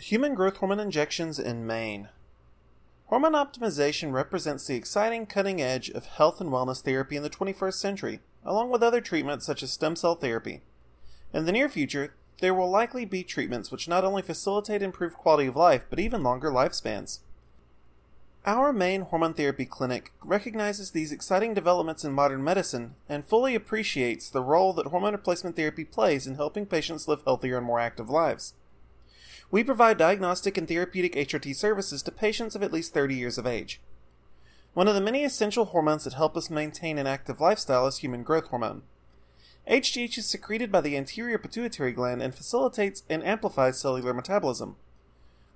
Human growth hormone injections in Maine. Hormone optimization represents the exciting cutting edge of health and wellness therapy in the 21st century, along with other treatments such as stem cell therapy. In the near future, there will likely be treatments which not only facilitate improved quality of life, but even longer lifespans. Our Maine hormone therapy clinic recognizes these exciting developments in modern medicine and fully appreciates the role that hormone replacement therapy plays in helping patients live healthier and more active lives. We provide diagnostic and therapeutic HRT services to patients of at least 30 years of age. One of the many essential hormones that help us maintain an active lifestyle is human growth hormone. HGH is secreted by the anterior pituitary gland and facilitates and amplifies cellular metabolism.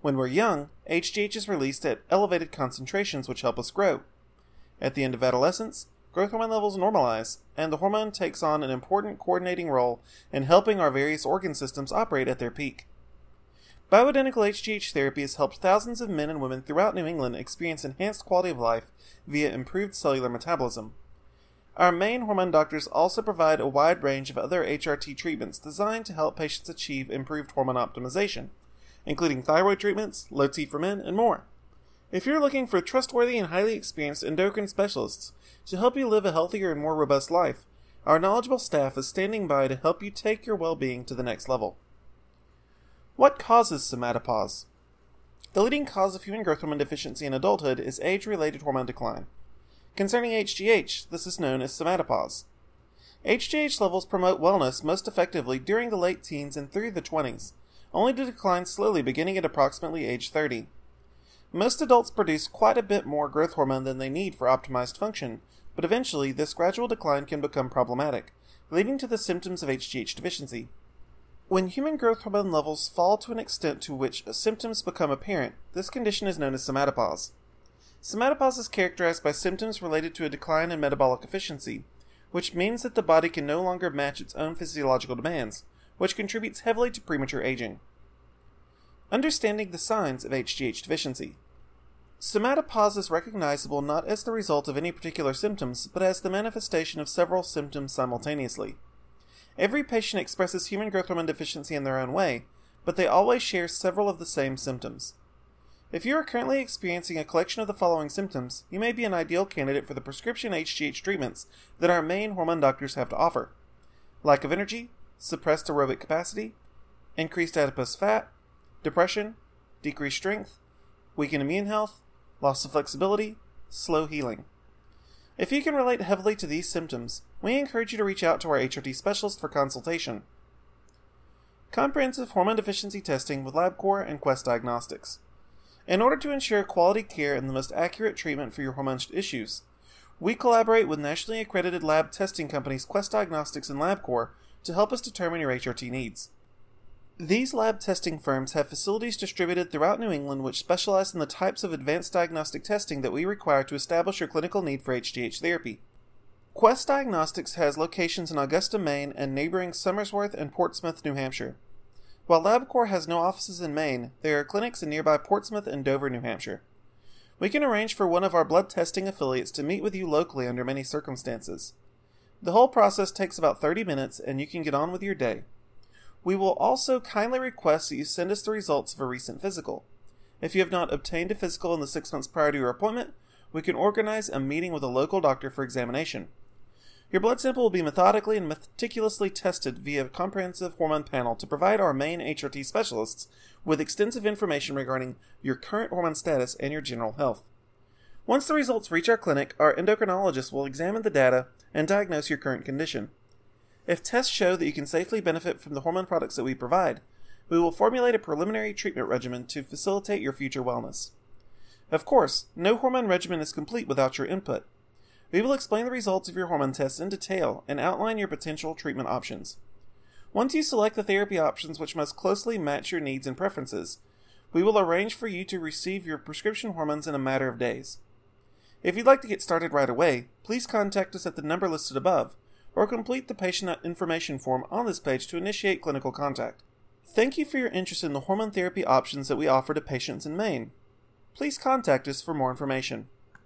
When we're young, HGH is released at elevated concentrations which help us grow. At the end of adolescence, growth hormone levels normalize, and the hormone takes on an important coordinating role in helping our various organ systems operate at their peak. Bioidentical HGH therapy has helped thousands of men and women throughout New England experience enhanced quality of life via improved cellular metabolism. Our Maine hormone doctors also provide a wide range of other HRT treatments designed to help patients achieve improved hormone optimization, including thyroid treatments, low T for men, and more. If you're looking for trustworthy and highly experienced endocrine specialists to help you live a healthier and more robust life, our knowledgeable staff is standing by to help you take your well being to the next level. What causes somatopause? The leading cause of human growth hormone deficiency in adulthood is age related hormone decline. Concerning HGH, this is known as somatopause. HGH levels promote wellness most effectively during the late teens and through the 20s, only to decline slowly beginning at approximately age 30. Most adults produce quite a bit more growth hormone than they need for optimized function, but eventually this gradual decline can become problematic, leading to the symptoms of HGH deficiency. When human growth hormone levels fall to an extent to which symptoms become apparent, this condition is known as somatopause. Somatopause is characterized by symptoms related to a decline in metabolic efficiency, which means that the body can no longer match its own physiological demands, which contributes heavily to premature aging. Understanding the signs of HGH deficiency. Somatopause is recognizable not as the result of any particular symptoms, but as the manifestation of several symptoms simultaneously. Every patient expresses human growth hormone deficiency in their own way, but they always share several of the same symptoms. If you are currently experiencing a collection of the following symptoms, you may be an ideal candidate for the prescription HGH treatments that our Maine hormone doctors have to offer lack of energy, suppressed aerobic capacity, increased adipose fat, depression, decreased strength, weakened immune health, loss of flexibility, slow healing. If you can relate heavily to these symptoms, we encourage you to reach out to our HRT specialist for consultation. Comprehensive hormone deficiency testing with LabCorp and Quest Diagnostics. In order to ensure quality care and the most accurate treatment for your hormone issues, we collaborate with nationally accredited lab testing companies Quest Diagnostics and LabCorp to help us determine your HRT needs. These lab testing firms have facilities distributed throughout New England which specialize in the types of advanced diagnostic testing that we require to establish your clinical need for HGH therapy. Quest Diagnostics has locations in Augusta, Maine, and neighboring Somersworth and Portsmouth, New Hampshire. While LabCorp has no offices in Maine, there are clinics in nearby Portsmouth and Dover, New Hampshire. We can arrange for one of our blood testing affiliates to meet with you locally under many circumstances. The whole process takes about 30 minutes and you can get on with your day. We will also kindly request that you send us the results of a recent physical. If you have not obtained a physical in the six months prior to your appointment, we can organize a meeting with a local doctor for examination. Your blood sample will be methodically and meticulously tested via a comprehensive hormone panel to provide our Maine HRT specialists with extensive information regarding your current hormone status and your general health. Once the results reach our clinic, our endocrinologist will examine the data and diagnose your current condition. If tests show that you can safely benefit from the hormone products that we provide, we will formulate a preliminary treatment regimen to facilitate your future wellness. Of course, no hormone regimen is complete without your input. We will explain the results of your hormone tests in detail and outline your potential treatment options. Once you select the therapy options which most closely match your needs and preferences, we will arrange for you to receive your prescription hormones in a matter of days. If you'd like to get started right away, please contact us at the number listed above or complete the patient information form on this page to initiate clinical contact. Thank you for your interest in the hormone therapy options that we offer to patients in Maine. Please contact us for more information.